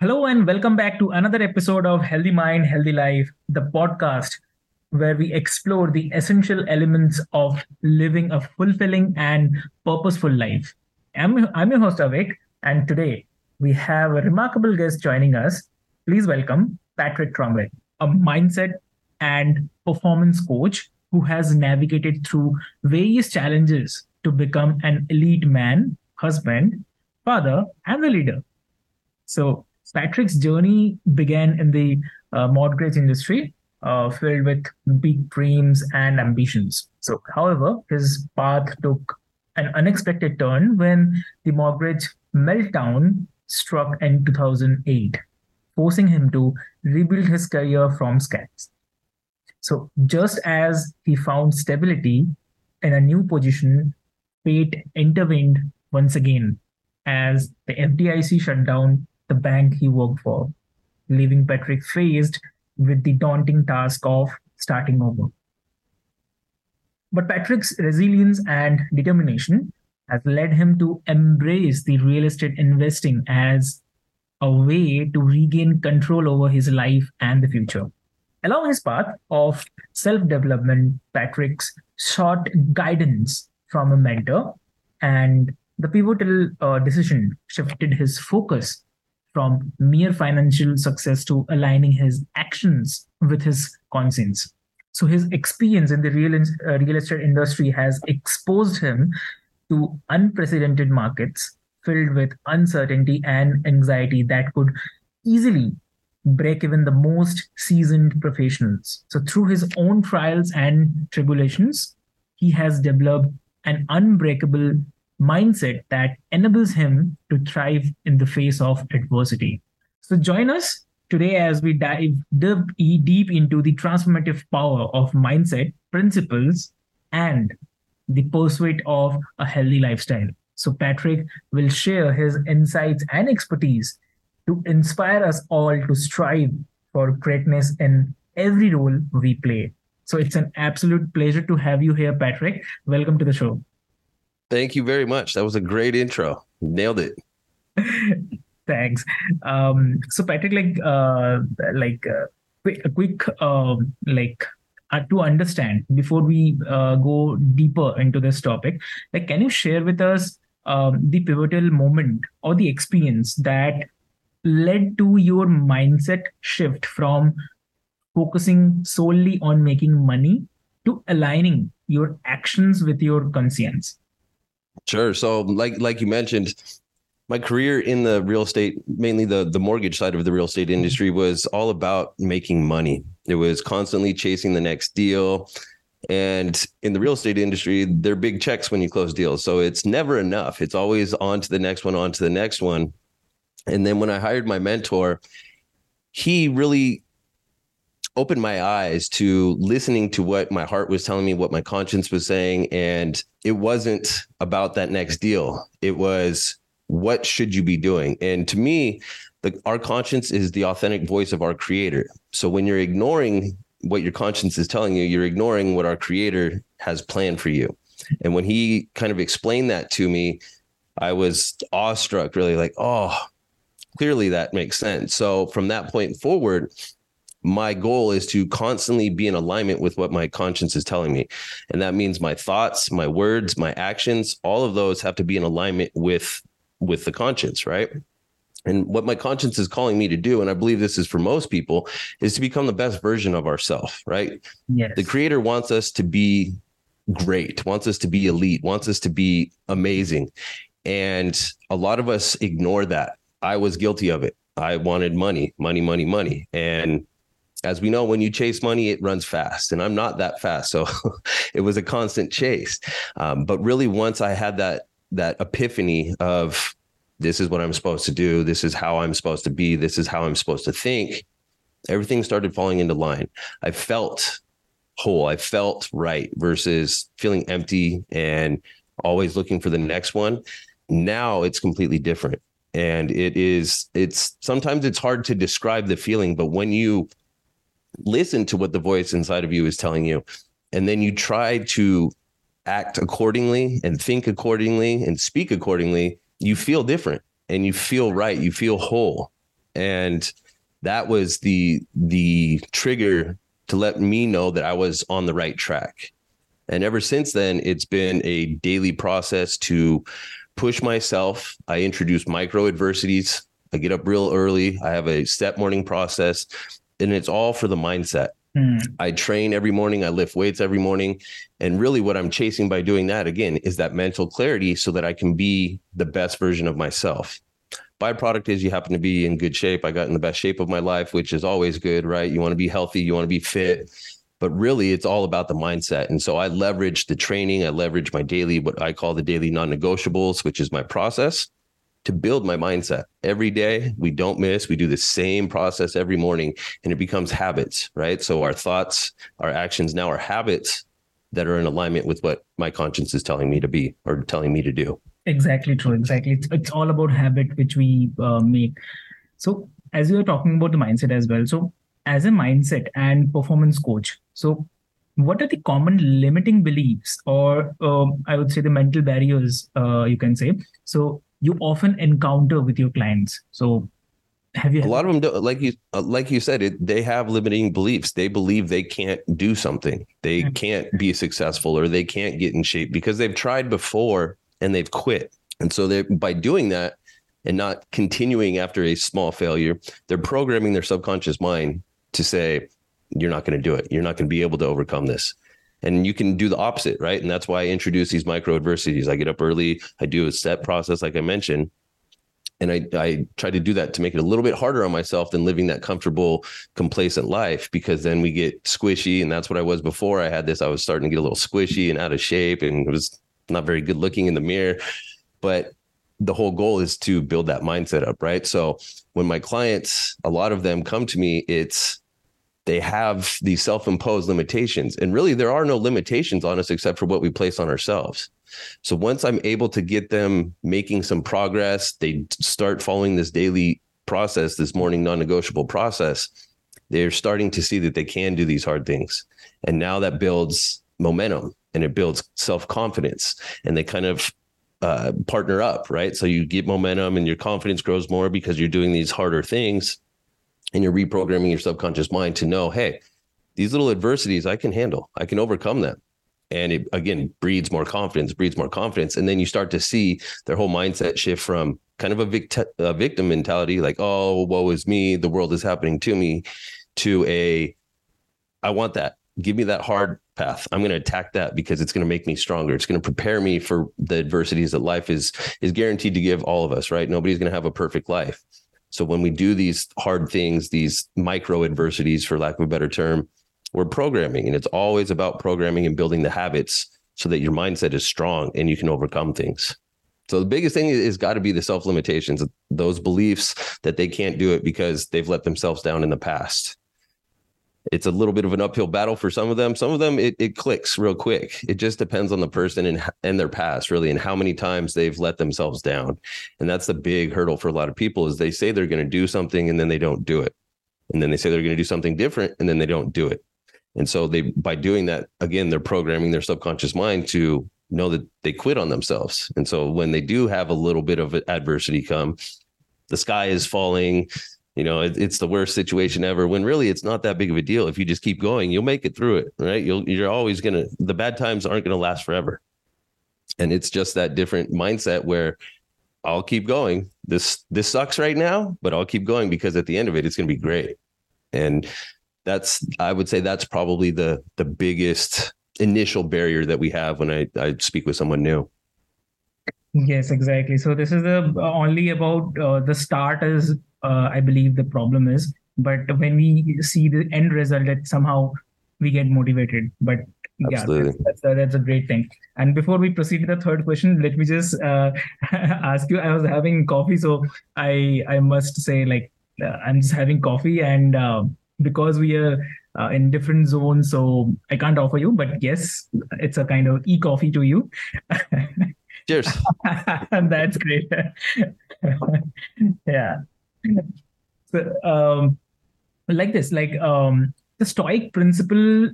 Hello, and welcome back to another episode of Healthy Mind, Healthy Life, the podcast where we explore the essential elements of living a fulfilling and purposeful life. I'm, I'm your host, Avik, and today we have a remarkable guest joining us. Please welcome Patrick Tromley, a mindset and performance coach who has navigated through various challenges to become an elite man, husband, father, and a leader. So, Patrick's journey began in the uh, mortgage industry, uh, filled with big dreams and ambitions. So, however, his path took an unexpected turn when the mortgage meltdown struck in 2008, forcing him to rebuild his career from scratch. So, just as he found stability in a new position, fate intervened once again as the FDIC shut down the bank he worked for, leaving Patrick faced with the daunting task of starting over. But Patrick's resilience and determination has led him to embrace the real estate investing as a way to regain control over his life and the future. Along his path of self development, Patrick's sought guidance from a mentor, and the pivotal uh, decision shifted his focus from mere financial success to aligning his actions with his conscience. So his experience in the real, uh, real estate industry has exposed him to unprecedented markets filled with uncertainty and anxiety that could easily break even the most seasoned professionals. So through his own trials and tribulations, he has developed an unbreakable mindset that enables him to thrive in the face of adversity. So join us today as we dive deep into the transformative power of mindset, principles, and the pursuit of a healthy lifestyle. So Patrick will share his insights and expertise to inspire us all to strive for greatness in every role we play. So it's an absolute pleasure to have you here, Patrick. Welcome to the show. Thank you very much. That was a great intro. Nailed it. Thanks. Um, so Patrick, like, uh, like uh, quick, a quick, uh, like, uh, to understand before we uh, go deeper into this topic, like, can you share with us um, the pivotal moment or the experience that led to your mindset shift from focusing solely on making money to aligning your actions with your conscience? Sure. So, like like you mentioned, my career in the real estate, mainly the the mortgage side of the real estate mm-hmm. industry, was all about making money. It was constantly chasing the next deal. And in the real estate industry, they're big checks when you close deals. So it's never enough. It's always on to the next one, on to the next one. And then when I hired my mentor, he really opened my eyes to listening to what my heart was telling me, what my conscience was saying. And it wasn't about that next deal. It was, what should you be doing? And to me, the, our conscience is the authentic voice of our creator. So when you're ignoring what your conscience is telling you, you're ignoring what our creator has planned for you. And when he kind of explained that to me, I was awestruck, really like, oh, clearly that makes sense. So from that point forward, my goal is to constantly be in alignment with what my conscience is telling me. And that means my thoughts, my words, my actions, all of those have to be in alignment with with the conscience, right? And what my conscience is calling me to do, and I believe this is for most people, is to become the best version of ourselves, right? Yes. The creator wants us to be great, wants us to be elite, wants us to be amazing. And a lot of us ignore that. I was guilty of it. I wanted money, money, money, money. And as we know, when you chase money, it runs fast. And I'm not that fast. So it was a constant chase. Um, but really, once I had that, that epiphany of this is what I'm supposed to do, this is how I'm supposed to be, this is how I'm supposed to think, everything started falling into line. I felt whole, I felt right versus feeling empty and always looking for the next one. Now it's completely different. And it is, it's sometimes it's hard to describe the feeling, but when you listen to what the voice inside of you is telling you, and then you try to act accordingly and think accordingly and speak accordingly, you feel different and you feel right, you feel whole. And that was the the trigger to let me know that I was on the right track. And ever since then, it's been a daily process to push myself. I introduce micro adversities. I get up real early. I have a step morning process, and it's all for the mindset. Mm. I train every morning. I lift weights every morning. And really, what I'm chasing by doing that again is that mental clarity so that I can be the best version of myself. Byproduct is you happen to be in good shape. I got in the best shape of my life, which is always good, right? You want to be healthy, you want to be fit. But really, it's all about the mindset. And so I leverage the training, I leverage my daily, what I call the daily non negotiables, which is my process to build my mindset every day. We don't miss. We do the same process every morning and it becomes habits, right? So our thoughts, our actions now are habits that are in alignment with what my conscience is telling me to be or telling me to do. Exactly true. Exactly. It's, it's all about habit, which we uh, make. So, as you were talking about the mindset as well. So, as a mindset and performance coach, so what are the common limiting beliefs, or um, I would say the mental barriers, uh, you can say? So, you often encounter with your clients. So, have you? A lot of them, do, like you, uh, like you said, it, they have limiting beliefs. They believe they can't do something, they can't be successful, or they can't get in shape because they've tried before and they've quit. And so they, by doing that and not continuing after a small failure, they're programming their subconscious mind to say, "You're not going to do it. You're not going to be able to overcome this." And you can do the opposite, right? And that's why I introduce these micro adversities. I get up early. I do a set process, like I mentioned, and I, I try to do that to make it a little bit harder on myself than living that comfortable complacent life because then we get squishy and that's what i was before i had this i was starting to get a little squishy and out of shape and it was not very good looking in the mirror but the whole goal is to build that mindset up right so when my clients a lot of them come to me it's they have these self-imposed limitations and really there are no limitations on us except for what we place on ourselves so once I'm able to get them making some progress, they start following this daily process, this morning non negotiable process, they're starting to see that they can do these hard things. And now that builds momentum and it builds self confidence. And they kind of uh, partner up, right? So you get momentum and your confidence grows more because you're doing these harder things and you're reprogramming your subconscious mind to know, hey, these little adversities I can handle, I can overcome them. And it again breeds more confidence breeds more confidence. And then you start to see their whole mindset shift from kind of a, vict- a victim mentality like oh woe is me the world is happening to me to a i want that. Give me that hard path. I'm going to attack that because it's going to make me stronger. It's going to prepare me for the adversities that life is is guaranteed to give all of us right? Nobody's going to have a perfect life so when we do these hard things these micro adversities for lack of a better term we're programming and it's always about programming and building the habits so that your mindset is strong and you can overcome things. So the biggest thing is got to be the self limitations those beliefs that they can't do it because they've let themselves down in the past it's a little bit of an uphill battle for some of them. Some of them it, it clicks real quick. It just depends on the person and, and their past really and how many times they've let themselves down. And that's the big hurdle for a lot of people is they say they're going to do something and then they don't do it. And then they say they're going to do something different and then they don't do it. And so they by doing that again they're programming their subconscious mind to know that they quit on themselves. And so when they do have a little bit of adversity come the sky is falling you know it, it's the worst situation ever when really it's not that big of a deal if you just keep going you'll make it through it right you'll you're always to the bad times aren't to last forever and it's just that different mindset where I'll keep going. This this sucks right now, but I'll keep going because at the end of it, it's to be great. And that's I would say that's probably the the biggest initial barrier that we have when I, I speak with someone new. Yes, exactly. So this is the only about uh, the start is uh, I believe the problem is, but when we see the end result, that somehow we get motivated. But Absolutely. yeah, that's, that's, a, that's a great thing. And before we proceed to the third question, let me just uh, ask you. I was having coffee, so I I must say like uh, I'm just having coffee, and uh, because we are uh, in different zones, so I can't offer you. But yes, it's a kind of e coffee to you. Cheers. That's great. yeah. So, um, like this, like um, the Stoic principle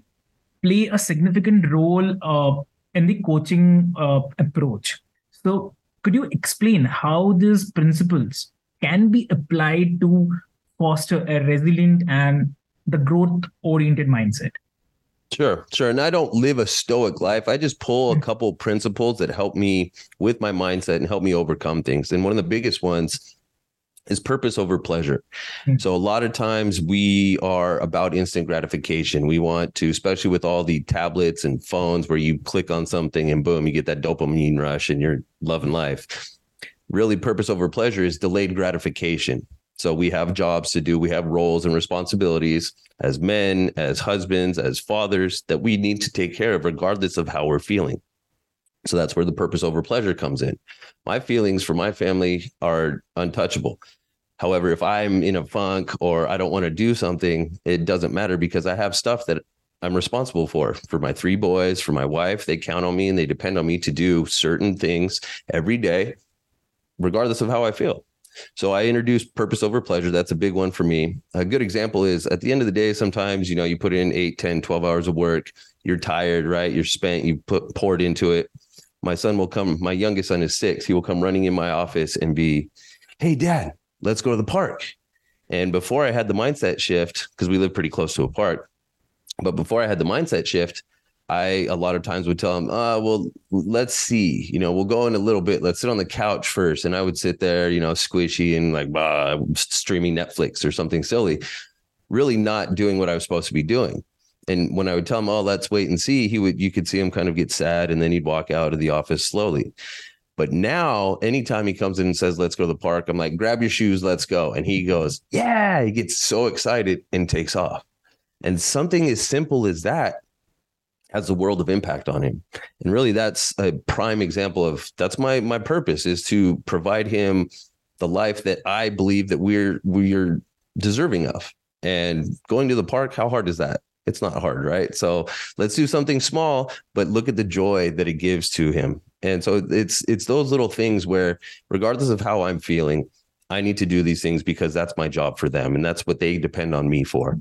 play a significant role uh, in the coaching uh, approach. So, could you explain how these principles can be applied to foster a resilient and the growth oriented mindset? Sure, sure. And I don't live a stoic life. I just pull a hmm. couple principles that help me with my mindset and help me overcome things. And one of the biggest ones is purpose over pleasure. Mm-hmm. So a lot of times we are about instant gratification. We want to, especially with all the tablets and phones where you click on something and boom, you get that dopamine rush and you're loving life. Really, purpose over pleasure is delayed gratification. So we have jobs to do, we have roles and responsibilities as men, as husbands, as fathers that we need to take care of, regardless of how we're feeling. So that's where the purpose over pleasure comes in. My feelings for my family are untouchable. However, if I'm in a funk or I don't want to do something, it doesn't matter because I have stuff that I'm responsible for. For my three boys, for my wife, they count on me and they depend on me to do certain things every day, regardless of how I feel. So I introduced purpose over pleasure. That's a big one for me. A good example is at the end of the day, sometimes, you know, you put in 8, 10, 12 hours of work, you're tired, right? You're spent, you put poured into it. My son will come, my youngest son is six. He will come running in my office and be, Hey, dad, let's go to the park. And before I had the mindset shift, because we live pretty close to a park, but before I had the mindset shift, I a lot of times would tell him, uh, well, let's see, you know, we'll go in a little bit. Let's sit on the couch first. And I would sit there, you know, squishy and like bah, streaming Netflix or something silly, really not doing what I was supposed to be doing. And when I would tell him, oh, let's wait and see, he would, you could see him kind of get sad and then he'd walk out of the office slowly. But now, anytime he comes in and says, let's go to the park, I'm like, grab your shoes, let's go. And he goes, yeah, he gets so excited and takes off. And something as simple as that has a world of impact on him. And really that's a prime example of that's my my purpose is to provide him the life that I believe that we're we're deserving of. And going to the park, how hard is that? It's not hard, right? So let's do something small, but look at the joy that it gives to him. And so it's it's those little things where regardless of how I'm feeling, I need to do these things because that's my job for them and that's what they depend on me for.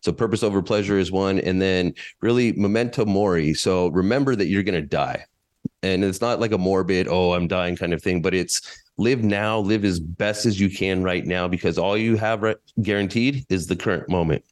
So purpose over pleasure is one and then really memento mori. So remember that you're going to die. And it's not like a morbid, oh, I'm dying kind of thing, but it's live now, live as best as you can right now because all you have guaranteed is the current moment.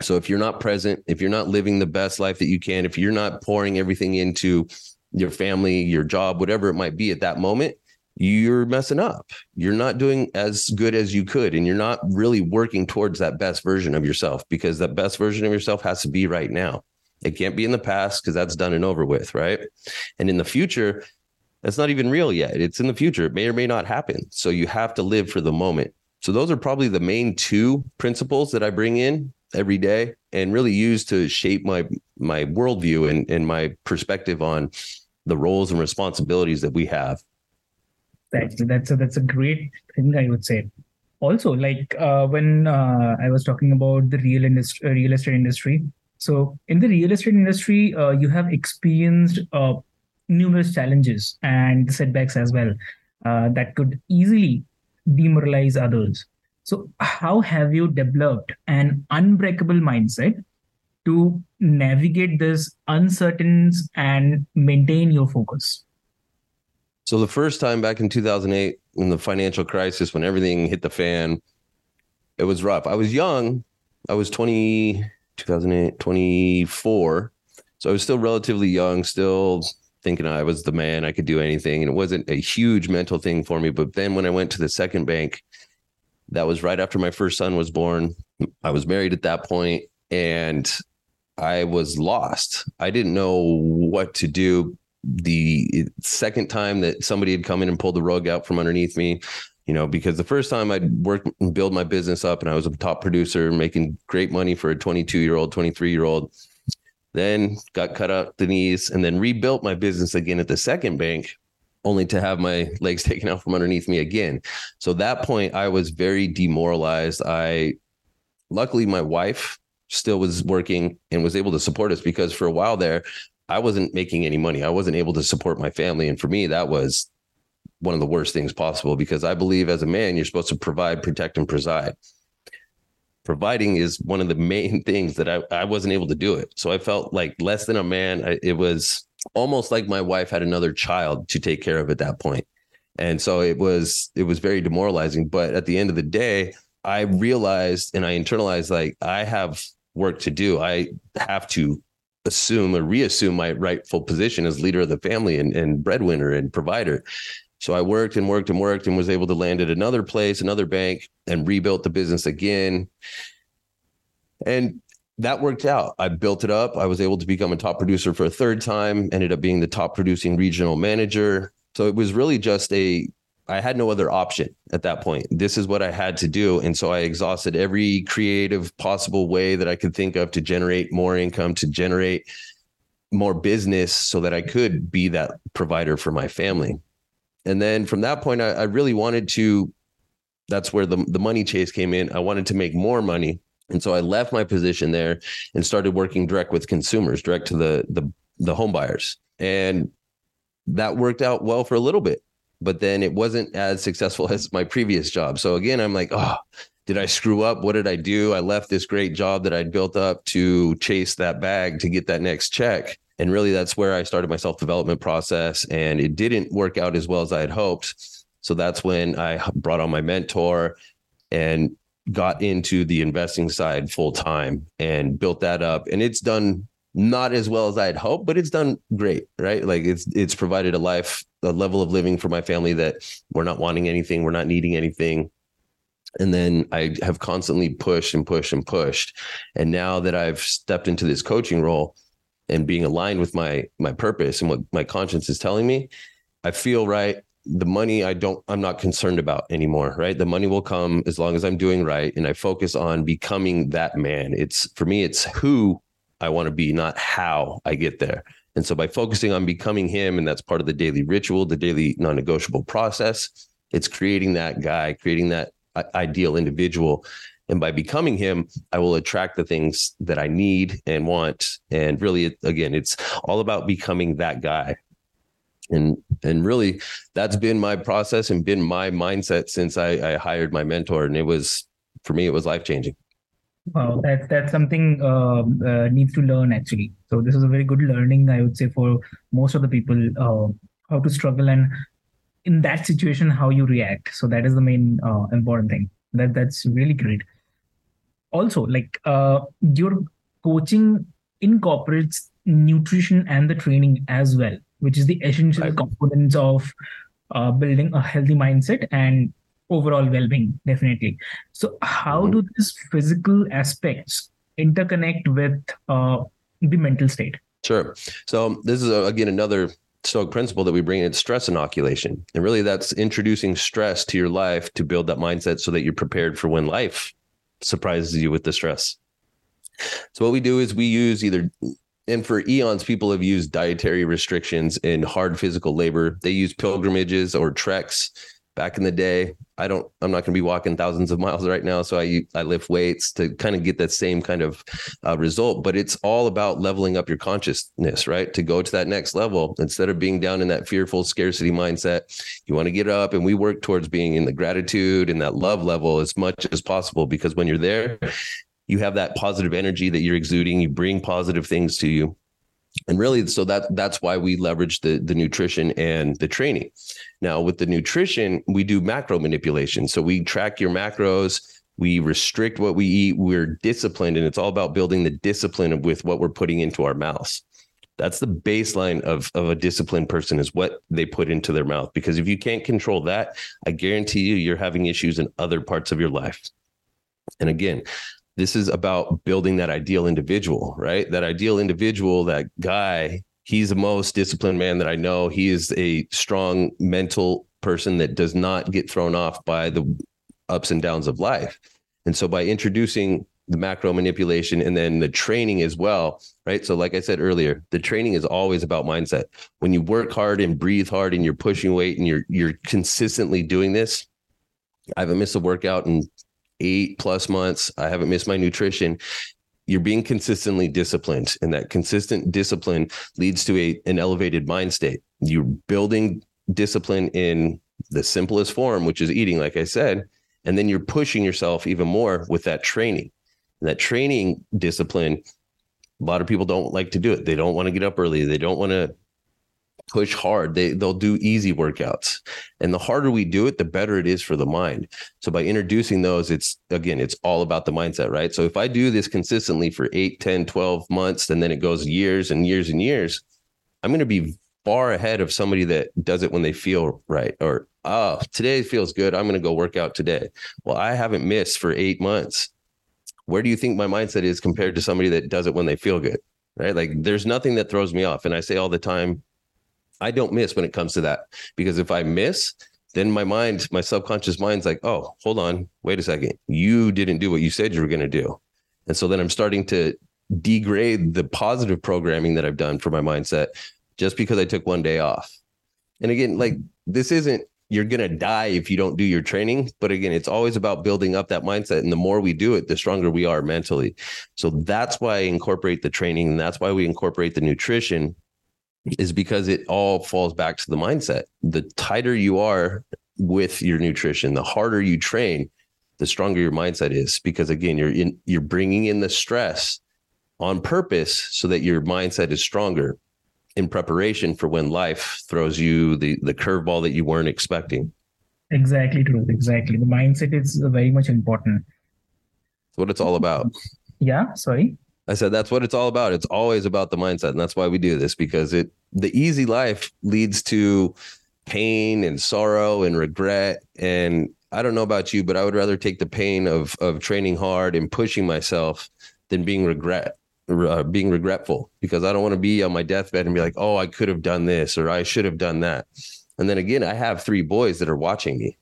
So if you're not present, if you're not living the best life that you can, if you're not pouring everything into your family, your job, whatever it might be at that moment, you're messing up. You're not doing as good as you could, and you're not really working towards that best version of yourself because that best version of yourself has to be right now. It can't be in the past because that's done and over with, right? And in the future, that's not even real yet. It's in the future. It may or may not happen. So you have to live for the moment. So those are probably the main two principles that I bring in every day and really use to shape my my worldview and, and my perspective on the roles and responsibilities that we have that's that's a, that's a great thing I would say. Also, like uh, when uh, I was talking about the real industry, uh, real estate industry. So in the real estate industry, uh, you have experienced uh, numerous challenges and setbacks as well uh, that could easily demoralize others. So how have you developed an unbreakable mindset to navigate this uncertainties and maintain your focus? So the first time back in 2008 in the financial crisis when everything hit the fan, it was rough. I was young. I was 20 2008 24. So I was still relatively young, still thinking I was the man, I could do anything. And it wasn't a huge mental thing for me. But then when I went to the second bank, that was right after my first son was born. I was married at that point and I was lost. I didn't know what to do. The second time that somebody had come in and pulled the rug out from underneath me, you know, because the first time I'd work and build my business up and I was a top producer making great money for a 22 year old, 23 year old, then got cut out the knees and then rebuilt my business again at the second bank only to have my legs taken out from underneath me again. So that point I was very demoralized. I luckily my wife still was working and was able to support us because for a while there I wasn't making any money. I wasn't able to support my family and for me that was one of the worst things possible because I believe as a man you're supposed to provide, protect and preside providing is one of the main things that I, I wasn't able to do it. So I felt like less than a man. I, it was almost like my wife had another child to take care of at that point. And so it was it was very demoralizing. But at the end of the day, I realized and I internalized like I have work to do. I have to assume or reassume my rightful position as leader of the family and, and breadwinner and provider. So I worked and worked and worked and was able to land at another place, another bank, and rebuilt the business again. And that worked out. I built it up. I was able to become a top producer for a third time, ended up being the top producing regional manager. So it was really just a, I had no other option at that point. This is what I had to do. And so I exhausted every creative possible way that I could think of to generate more income, to generate more business so that I could be that provider for my family and then from that point, I, I really wanted to. That's where the the money chase came in. I wanted to make more money, and so I left my position there and started working direct with consumers, direct to the the the home buyers, and that worked out well for a little bit. But then it wasn't as successful as my previous job. So again, I'm like, oh, did I screw up? What did I do? I left this great job that I'd built up to chase that bag to get that next check. And really, that's where I started my self development process. And it didn't work out as well as I had hoped. So that's when I brought on my mentor and got into the investing side full time and built that up. And it's done not as well as I had hoped, but it's done great, right? Like it's it's provided a life, a level of living for my family that we're not wanting anything, we're not needing anything. And then I have constantly pushed and pushed and pushed. And now that I've stepped into this coaching role, and being aligned with my my purpose and what my conscience is telling me i feel right the money i don't i'm not concerned about anymore right? The money will come as long as i'm doing right and i focus on becoming that man. It's for me it's who i want to be not how i get there. And so by focusing on becoming him and that's part of the daily ritual the daily non-negotiable process it's creating that guy creating that ideal individual. And by becoming him i will attract the things that i need and want. And really again it's all about becoming that guy and and really that's been my process and been my mindset since i, I hired my mentor and it was for me it was life changing wow that's that's something uh, uh, needs to learn actually. So this is a very good learning i would say for most of the people uh, how to struggle and in that situation how you react. So that is the main uh, important thing. That that's really great. Also like uh, your coaching incorporates nutrition and the training as well which is the essential right. components of uh, building a healthy mindset and overall well-being definitely so how mm-hmm. do these physical aspects interconnect with uh, the mental state sure so this is uh, again another Stoic principle that we bring in stress inoculation. And really that's introducing stress to your life to build that mindset so that you're prepared for when life surprises you with the stress. So what we do is we use either and for eons people have used dietary restrictions and hard physical labor. They use pilgrimages or treks back in the day. I don't I'm not going to be walking thousands of miles right now so I I lift weights to kind of get that same kind of uh, result, but it's all about leveling up your consciousness, right? To go to that next level instead of being down in that fearful scarcity mindset, you want to get up and we work towards being in the gratitude and that love level as much as possible because when you're there, you have that positive energy that you're exuding, you bring positive things to you and really so that that's why we leverage the the nutrition and the training now with the nutrition we do macro manipulation so we track your macros we restrict what we eat we're disciplined and it's all about building the discipline with what we're putting into our mouths That's the baseline of, of a disciplined person is what they put into their mouth. Because if you can't control that, I guarantee you, you're having issues in other parts of your life. And again, this is about building that ideal individual, right? That ideal individual, that guy, he's the most disciplined man that I know. He is a strong mental person that does not get thrown off by the ups and downs of life. And so by introducing the macro manipulation and then the training as well, right? So like I said earlier, the training is always about mindset. When you work hard and breathe hard and you're pushing weight and you're you're consistently doing this, I haven't missed a workout in 8 plus months. I haven't missed my nutrition. You're being consistently disciplined and that consistent discipline leads to a an elevated mind state. You're building discipline in the simplest form, which is eating like I said, and then you're pushing yourself even more with that training that training discipline, a lot of people don't like to do it. They don't want to get up early. They don't want to push hard. They they'll do easy workouts. And the harder we do it, the better it is for the mind. So by introducing those, it's again, it's all about the mindset, right? So if I do this consistently for 8, 10, 12 months and then it goes years and years and years, I'm going to be far ahead of somebody that does it when they feel right or oh, today feels good. I'm going to go work out today. Well, I haven't missed for 8 months where do you think my mindset is compared to somebody that does it when they feel good? Right. Like there's nothing that throws me off. And I say all the time, I don't miss when it comes to that because if I miss, then my mind, my subconscious mind's like, oh, hold on, wait a second. You didn't do what you said you were going to do. And so then I'm starting to degrade the positive programming that I've done for my mindset just because I took one day off. And again, like this isn't you're going to die if you don't do your training. But again, it's always about building up that mindset. And the more we do it, the stronger we are mentally. So that's why I incorporate the training. And that's why we incorporate the nutrition, is because it all falls back to the mindset. The tighter you are with your nutrition, the harder you train, the stronger your mindset is. Because again, you're in, you're bringing in the stress on purpose so that your mindset is stronger in preparation for when life throws you the the curveball that you weren't expecting. Exactly true. Exactly. The mindset is very much important. That's what it's all about. Yeah. Sorry. I said that's what it's all about. It's always about the mindset, and that's why we do this because it the easy life leads to pain and sorrow and regret. And I don't know about you, but I would rather take the pain of of training hard and pushing myself than being regret uh, being regretful because I don't want to be on my deathbed and be like, oh, I could have done this or I should have done that. And then again, I have three boys that are watching me.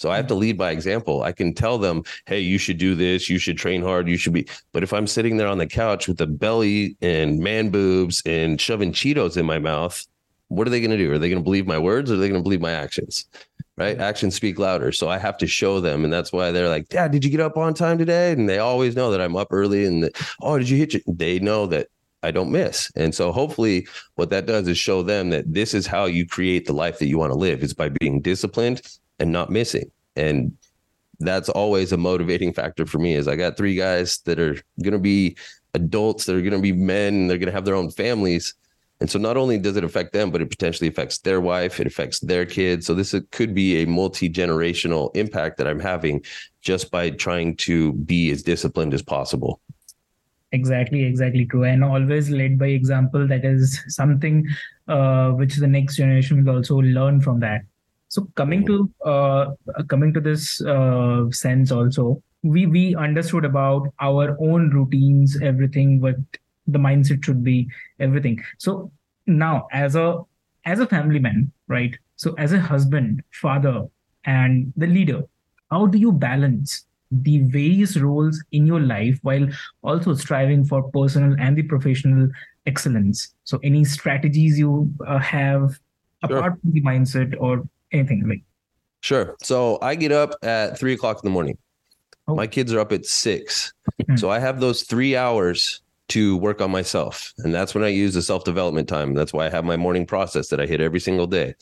So I have to lead by example. I can tell them, hey, you should do this. You should train hard. You should be. But if I'm sitting there on the couch with a belly and man boobs and shoving Cheetos in my mouth, what are they going to do? Are they going to believe my words or are they going to believe my actions? right? Actions speak louder. So I have to show them. And that's why they're like, Dad, did you get up on time today? And they always know that I'm up early and that, oh, did you hit you? They know that I don't miss. And so hopefully what that does is show them that this is how you create the life that you want to live is by being disciplined and not missing. And that's always a motivating factor for me is I got three guys that are going to be adults, that are going to be men, they're going to have their own families and so not only does it affect them, but it potentially affects their wife, it affects their kids. So this could be a multi-generational impact that I'm having just by trying to be as disciplined as possible. Exactly, exactly true. And always led by example. That is something uh, which the next generation will also learn from that. So coming to uh, coming to this uh, sense also, we we understood about our own routines, everything what the mindset should be everything. So now as a as a family man right so as a husband father and the leader how do you balance the various roles in your life while also striving for personal and the professional excellence? So any strategies you uh, have sure. apart from the mindset or anything to me. sure so i get up at three o'clock in the morning oh. my kids are up at 6 mm-hmm. so i have those three hours to work on myself. And that's when I use the self development time. That's why I have my morning process that I hit every single day.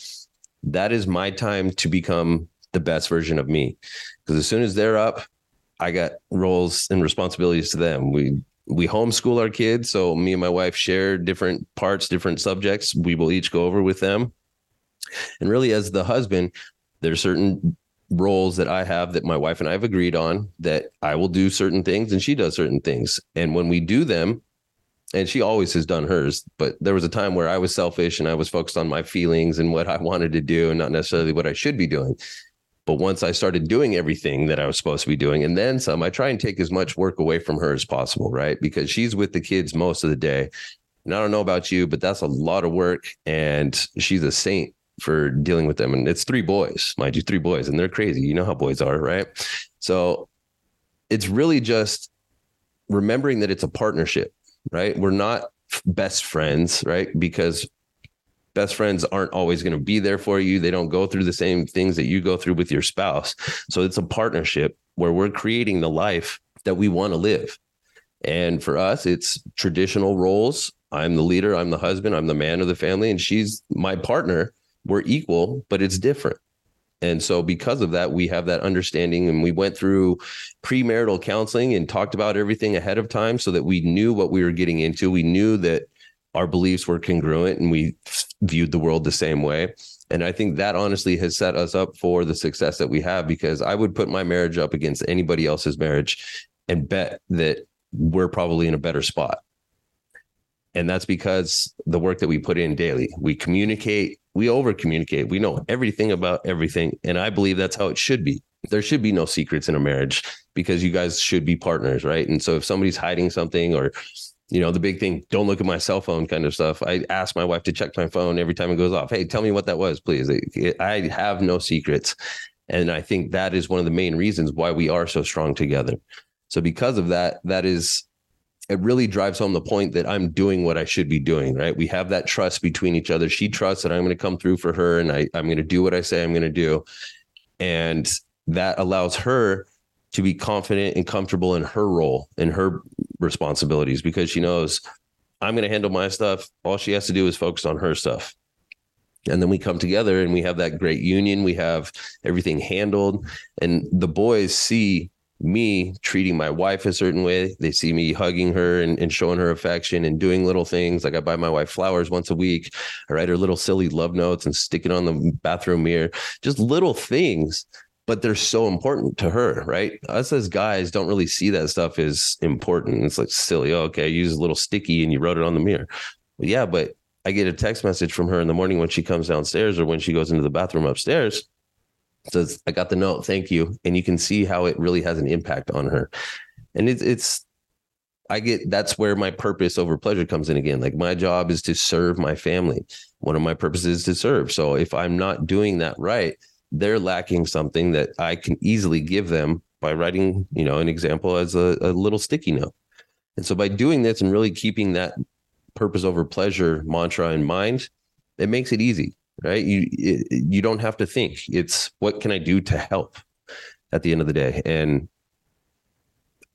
That is my time to become the best version of me. Because as soon as they're up, I got roles and responsibilities to them. We we homeschool our kids, so me and my wife share different parts, different subjects. We will each go over with them. And really, as the husband, there's certain roles that I have that my wife and I have agreed on that I will do certain things and she does certain things. And when we do them, and she always has done hers but there was a time where i was selfish and i was focused on my feelings and what i wanted to do and not necessarily what i should be doing. But once i started doing everything that i was supposed to be doing and then some i try and take as much work away from her as possible right? Because she's with the kids most of the day. And i don't know about you but that's a lot of work and she's a saint for dealing with them and it's three boys mind you three boys and they're crazy you know how boys are right so it's really just remembering that it's a partnership right? We're not best friends, right? Because best friends aren't always going to be there for you. They don't go through the same things that you go through with your spouse. So it's a partnership where we're creating the life that we want to live. And for us, it's traditional roles. I'm the leader, I'm the husband, I'm the man of the family, and she's my partner. We're equal, but it's different. And so, because of that, we have that understanding. And we went through premarital counseling and talked about everything ahead of time so that we knew what we were getting into. We knew that our beliefs were congruent and we viewed the world the same way. And I think that honestly has set us up for the success that we have because I would put my marriage up against anybody else's marriage and bet that we're probably in a better spot. And that's because the work that we put in daily, we communicate we over communicate. We know everything about everything. And I believe that's how it should be. There should be no secrets in a marriage because you guys should be partners, right? And so if somebody's hiding something or you know, the big thing, don't look at my cell phone kind of stuff. I ask my wife to check my phone every time it goes off. Hey, tell me what that was, please. I have no secrets. And I think that is one of the main reasons why we are so strong together. So because of that, that is it really drives home the point that I'm doing what I should be doing, right? We have that trust between each other. She trusts that I'm going to come through for her and I, I'm going to do what I say I'm going to do. And that allows her to be confident and comfortable in her role and her responsibilities because she knows I'm going to handle my stuff. All she has to do is focus on her stuff. And then we come together and we have that great union. We have everything handled. And the boys see me treating my wife a certain way. They see me hugging her and, and, showing her affection and doing little things. Like I buy my wife flowers once a week. I write her little silly love notes and stick it on the bathroom mirror. Just little things, but they're so important to her, right? Us as guys don't really see that stuff as important. It's like silly. Oh, okay, use a little sticky and you wrote it on the mirror. Yeah, but I get a text message from her in the morning when she comes downstairs or when she goes into the bathroom upstairs says, I got the note, thank you. And you can see how it really has an impact on her. And it's it's I get that's where my purpose over pleasure comes in again. Like my job is to serve my family. One of my purposes is to serve. So if I'm not doing that right, they're lacking something that I can easily give them by writing, you know, an example as a, a little sticky note. And so by doing this and really keeping that purpose over pleasure mantra in mind, it makes it easy right? You you don't have to think. It's what can I do to help at the end of the day. And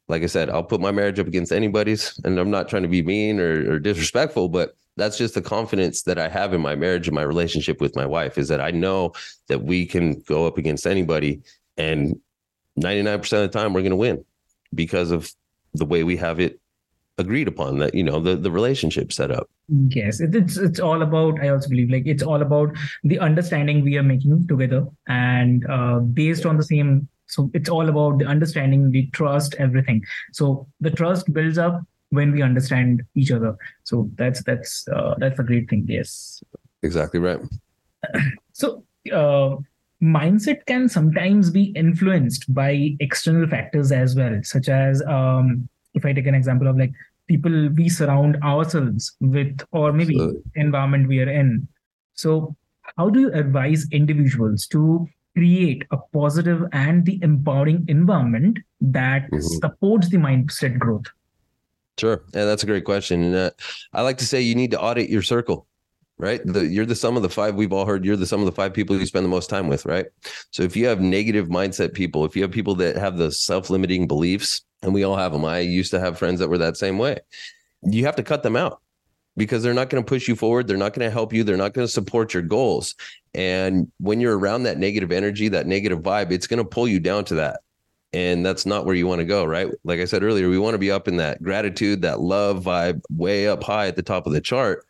like I said, I'll put my marriage up against anybody's, and I'm not trying to be mean or, or disrespectful, but that's just the confidence that I have in my marriage and my relationship with my wife is that I know that we can go up against anybody, and 99% of the time we're going to win because of the way we have it agreed upon that you know the the relationship set up. Yes it's it's all about i also believe like it's all about the understanding we are making together. And uh, based on the same so it's all about the understanding the trust everything. So the trust builds up when we understand each other. So that's that's uh, that's a great thing yes. Exactly right. So uh, mindset can sometimes be influenced by external factors as well such as um, if I take an example of like people we surround ourselves with, or maybe environment we are in. So, how do you advise individuals to create a positive and the empowering environment that mm-hmm. supports the mindset growth? Sure, Yeah, that's a great question. And uh, I like to say you need to audit your circle right? The, you're the sum of the five we've all heard. You're the sum of the five people you spend the most time with, right? So if you have negative mindset people, if you have people that have the self limiting beliefs, and we all have them. I used to have friends that were that same way. You have to cut them out because they're not going to push you forward. They're not going to help you. They're not going to support your goals. And when you're around that negative energy, that negative vibe, it's going to pull you down to that. And that's not where you want to go, right? Like I said earlier, we want to be up in that gratitude, that love vibe, way up high at the top of the chart.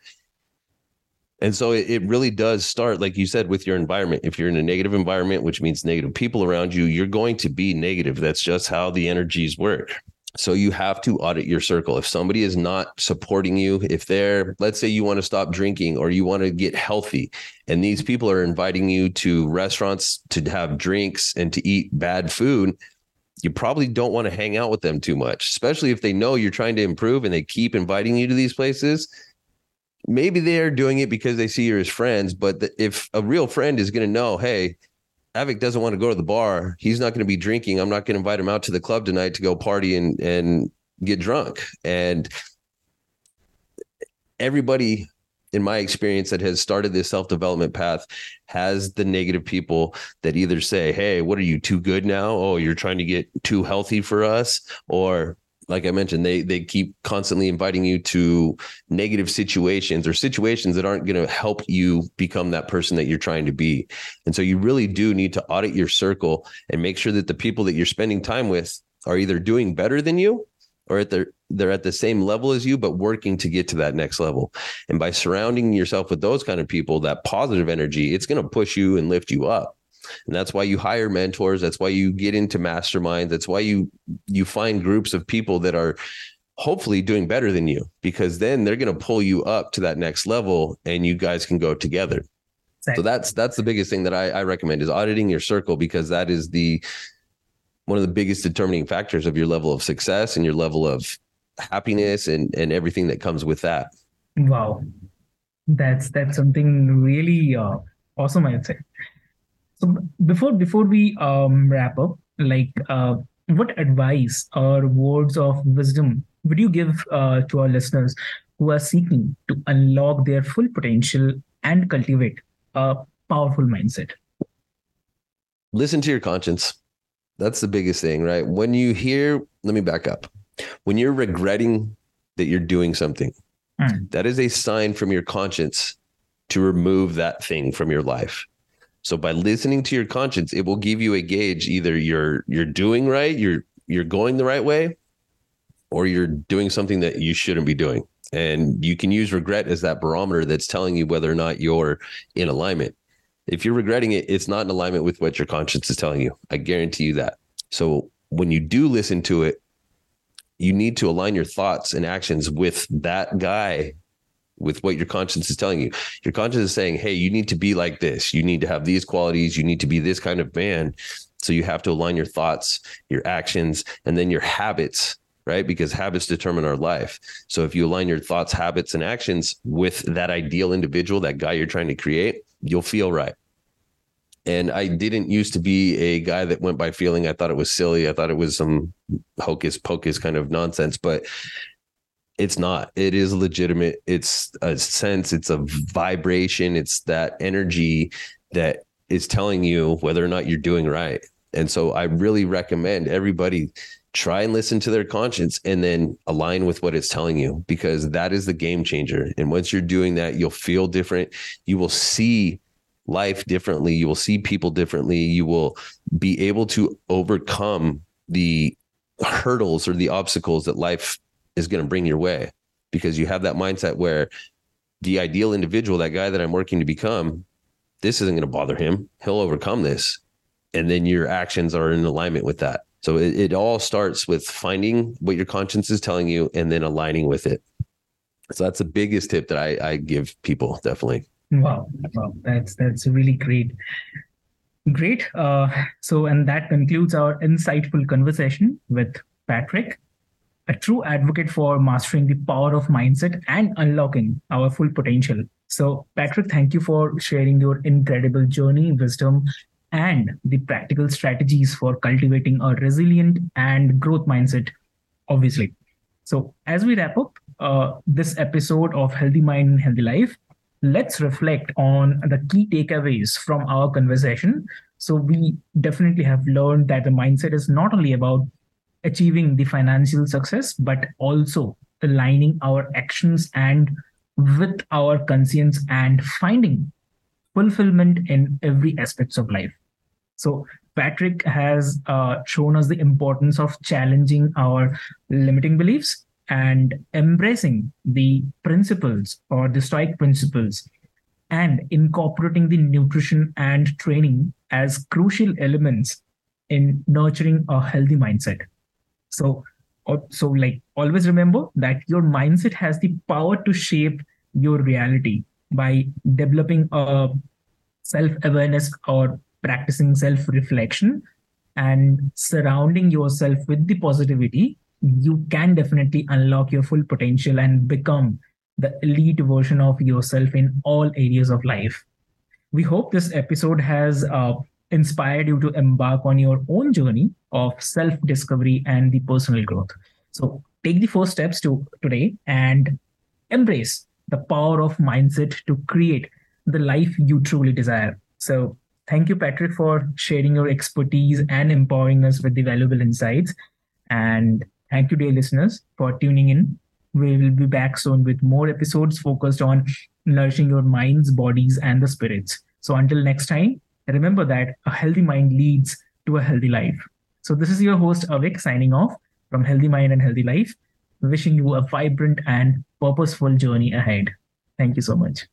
And so it, it really does start, like you said, with your environment. If you're in a negative environment, which means negative people around you, you're going to be negative. That's just how the energies work. So you have to audit your circle. If somebody is not supporting you, if they're, let's say you want to stop drinking or you want to get healthy, and these people are inviting you to restaurants to have drinks and to eat bad food, you probably don't want to hang out with them too much, especially if they know you're trying to improve and they keep inviting you to these places. Maybe they are doing it because they see you as friends, but the, if a real friend is going to know, hey, Avik doesn't want to go to the bar. He's not going to be drinking. I'm not going to invite him out to the club tonight to go party and and get drunk. And everybody in my experience that has started this self-development path has the negative people that either say, "Hey, what are you too good now? Oh, you're trying to get too healthy for us," or like I mentioned, they they keep constantly inviting you to negative situations or situations that aren't going to help you become that person that you're trying to be. And so you really do need to audit your circle and make sure that the people that you're spending time with are either doing better than you or at their they're at the same level as you but working to get to that next level and by surrounding yourself with those kind of people that positive energy it's going to push you and lift you up and that's why you hire mentors. That's why you get into masterminds. That's why you you find groups of people that are hopefully doing better than you because then they're going to pull you up to that next level and you guys can go together. So that's that's the biggest thing that I, I recommend is auditing your circle because that is the one of the biggest determining factors of your level of success and your level of happiness and and everything that comes with that. Wow. That's that's something really uh, awesome i'd say before before we um, wrap up, like uh, what advice or words of wisdom would you give uh, to our listeners who are seeking to unlock their full potential and cultivate a powerful mindset? Listen to your conscience. That's the biggest thing, right? When you hear, let me back up. When you're regretting that you're doing something, mm. that is a sign from your conscience to remove that thing from your life. So by listening to your conscience, it will give you a gauge either you're you're doing right, you're you're going the right way, or you're doing something that you shouldn't be doing. And you can use regret as that barometer that's telling you whether or not you're in alignment. If you're regretting it, it's not in alignment with what your conscience is telling you. I guarantee you that. So when you do listen to it, you need to align your thoughts and actions with that guy with what your conscience is telling you. Your conscience is saying, hey, you need to be like this. You need to have these qualities. You need to be this kind of man. So you have to align your thoughts, your actions, and then your habits, right? Because habits determine our life. So if you align your thoughts, habits, and actions with that ideal individual, that guy you're trying to create, you'll feel right. And I didn't used to be a guy that went by feeling. I thought it was silly. I thought it was some hocus pocus kind of nonsense. But it's not. It is legitimate. It's a sense. It's a vibration. It's that energy that is telling you whether or not you're doing right. And so i really recommend everybody try and listen to their conscience and then align with what it's telling you because that is the game changer. And once you're doing that you'll feel different. You will see life differently. You will see people differently. You will be able to overcome the hurdles or the obstacles that life is going to bring your way because you have that mindset where the ideal individual, that guy that I'm working to become, this isn't going to bother him. He'll overcome this. And then your actions are in alignment with that. So it, it all starts with finding what your conscience is telling you and then aligning with it. So that's the biggest tip that I, I give people definitely. Wow. Wow. That's that's really great. Great. Uh, so and that concludes our insightful conversation with Patrick a true advocate for mastering the power of mindset and unlocking our full potential. So, Patrick, thank you for sharing your incredible journey, wisdom, and the practical strategies for cultivating a resilient and growth mindset, obviously. So, as we wrap up uh, this episode of Healthy Mind and Healthy Life, let's reflect on the key takeaways from our conversation. So, we definitely have learned that the mindset is not only about achieving the financial success, but also aligning our actions and with our conscience and finding fulfillment in every aspects of life. So Patrick has uh, shown us the importance of challenging our limiting beliefs and embracing the principles or the stoic principles and incorporating the nutrition and training as crucial elements in nurturing a healthy mindset. So so like always remember that your mindset has the power to shape your reality by developing a self-awareness or practicing self-reflection and surrounding yourself with the positivity. You can definitely unlock your full potential and become the elite version of yourself in all areas of life. We hope this episode has uh, inspired you to embark on your own journey of self discovery and the personal growth. So take the first steps to today and embrace the power of mindset to create the life you truly desire. So thank you, Patrick, for sharing your expertise and empowering us with the valuable insights. And thank you, dear listeners, for tuning in. We will be back soon with more episodes focused on nourishing your minds, bodies, and the spirits. So until next time, remember that a healthy mind leads to a healthy life. So, this is your host, Avik, signing off from Healthy Mind and Healthy Life, wishing you a vibrant and purposeful journey ahead. Thank you so much.